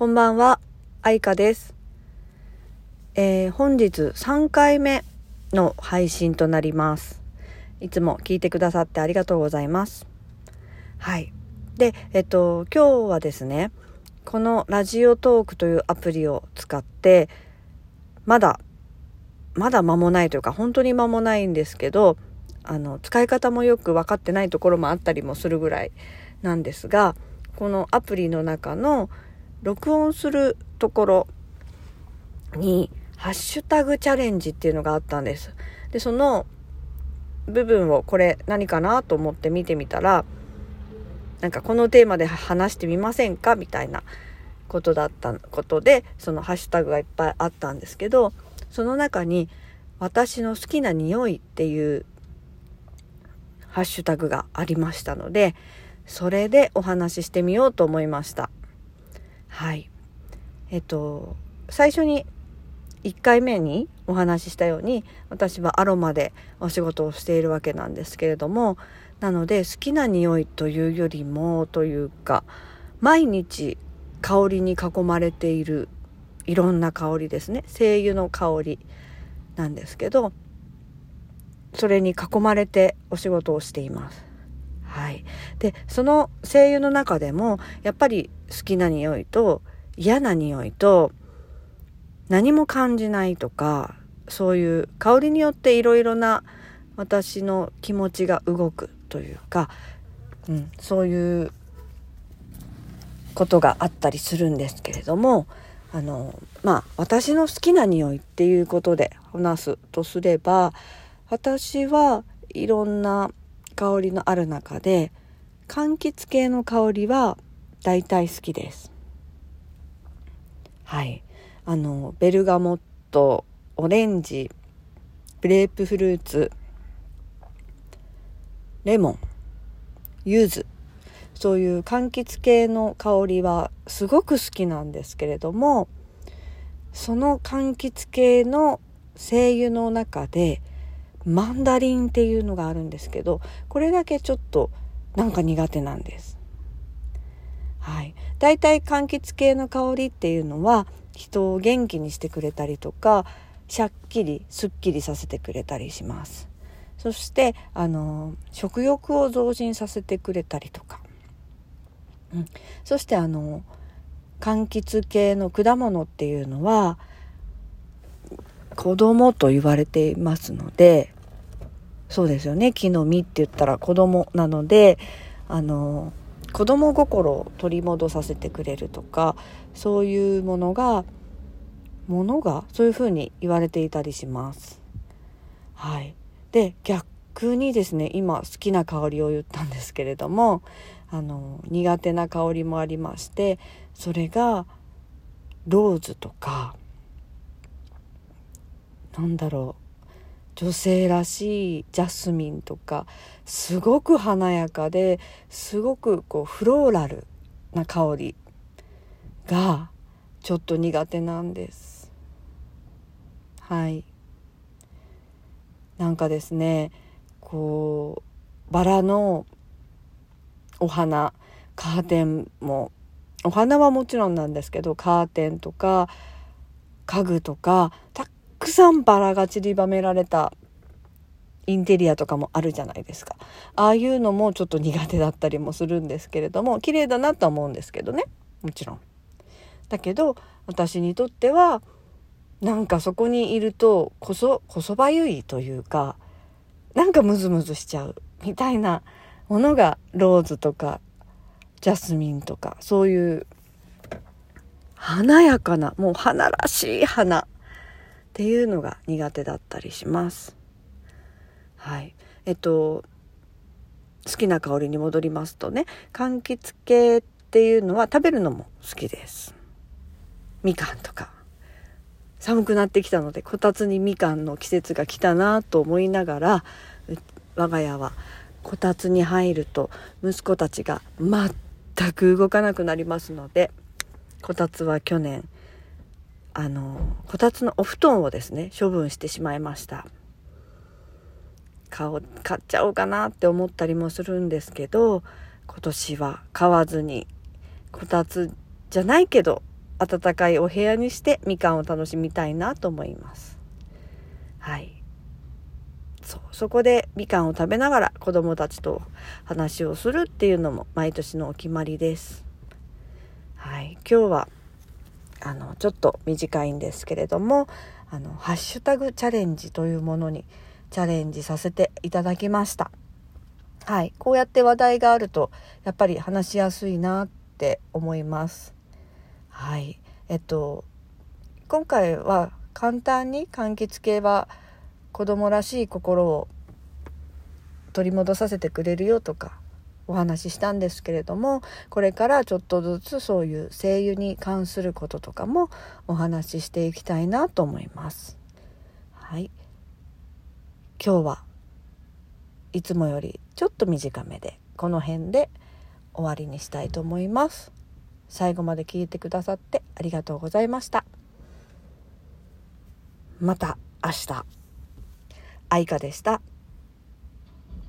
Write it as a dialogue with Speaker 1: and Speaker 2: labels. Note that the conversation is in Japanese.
Speaker 1: こんばんは、愛花です。えー、本日3回目の配信となります。いつも聞いてくださってありがとうございます。はい。で、えっと、今日はですね、このラジオトークというアプリを使って、まだ、まだ間もないというか、本当に間もないんですけど、あの、使い方もよく分かってないところもあったりもするぐらいなんですが、このアプリの中の録音するところに、ハッシュタグチャレンジっていうのがあったんです。で、その部分をこれ何かなと思って見てみたら、なんかこのテーマで話してみませんかみたいなことだったことで、そのハッシュタグがいっぱいあったんですけど、その中に私の好きな匂いっていうハッシュタグがありましたので、それでお話ししてみようと思いました。はい。えっと、最初に1回目にお話ししたように私はアロマでお仕事をしているわけなんですけれどもなので好きな匂いというよりもというか毎日香りに囲まれているいろんな香りですね精油の香りなんですけどそれに囲まれてお仕事をしています。はい、でその精油の中でもやっぱり好きな匂いと嫌な匂いと何も感じないとかそういう香りによっていろいろな私の気持ちが動くというか、うん、そういうことがあったりするんですけれどもあのまあ私の好きな匂いっていうことで話すとすれば私はいろんな香りのある中で柑橘系の香りは大体好きです。はい。あの、ベルガモット、オレンジ、グレープフルーツ、レモン、柚子、そういう柑橘系の香りはすごく好きなんですけれども、その柑橘系の精油の中でマンダリンっていうのがあるんですけどこれだけちょっとなんか苦手なんです。はい、だいたい柑橘系の香りっていうのは人を元気にしてくれたりとかしゃっきりすっきりさせてくれたりします。そしてあの食欲を増進させてくれたりとか、うん、そしてあの柑橘系の果物っていうのは子供と言われていますのでそうですよね。木の実って言ったら子供なのであの子供心を取り戻させてくれるとかそういうものがものがそういうふうに言われていたりします。はい、で逆にですね今好きな香りを言ったんですけれどもあの苦手な香りもありましてそれがローズとかなんだろう女性らしいジャスミンとかすごく華やかですごくこうフローラルな香りがちょっと苦手なんです。はい。なんかですねこうバラのお花カーテンもお花はもちろんなんですけどカーテンとか家具とかたくさんバラが散りばめられたインテリアとかもあるじゃないですかああいうのもちょっと苦手だったりもするんですけれども綺麗だなとは思うんですけどねもちろん。だけど私にとってはなんかそこにいるとこそこそばゆいというかなんかムズムズしちゃうみたいなものがローズとかジャスミンとかそういう華やかなもう花らしい花っていうのが苦手だったりします。はい。えっと、好きな香りに戻りますとね、柑橘系っていうのは食べるのも好きです。みかんとか。寒くなってきたので、こたつにみかんの季節が来たなと思いながら、我が家はこたつに入ると息子たちが全く動かなくなりますので、こたつは去年、あのこたつのお布団をですね処分してしまいました。買買っちゃおうかなって思ったりもするんですけど今年は買わずにこたつじゃないけど暖かいお部屋にしてみかんを楽しみたいなと思います。はい。そうそこでみかんを食べながら子どもたちと話をするっていうのも毎年のお決まりです。はい。今日はあのちょっと短いんですけれどもあのハッシュタグチャレンジというものにチャレンジさせていただきました。はい、こうやって話題があるとやっぱり話しやすいなって思います。はい、えっと今回は簡単に柑橘系は子供らしい心を取り戻させてくれるよとかお話ししたんですけれどもこれからちょっとずつそういう声優に関することとかもお話ししていきたいなと思います。はい、今日はいつもよりちょっと短めでこの辺で終わりにしたいと思います。最後まで聞いてくださってありがとうございました。また明日。愛花でした。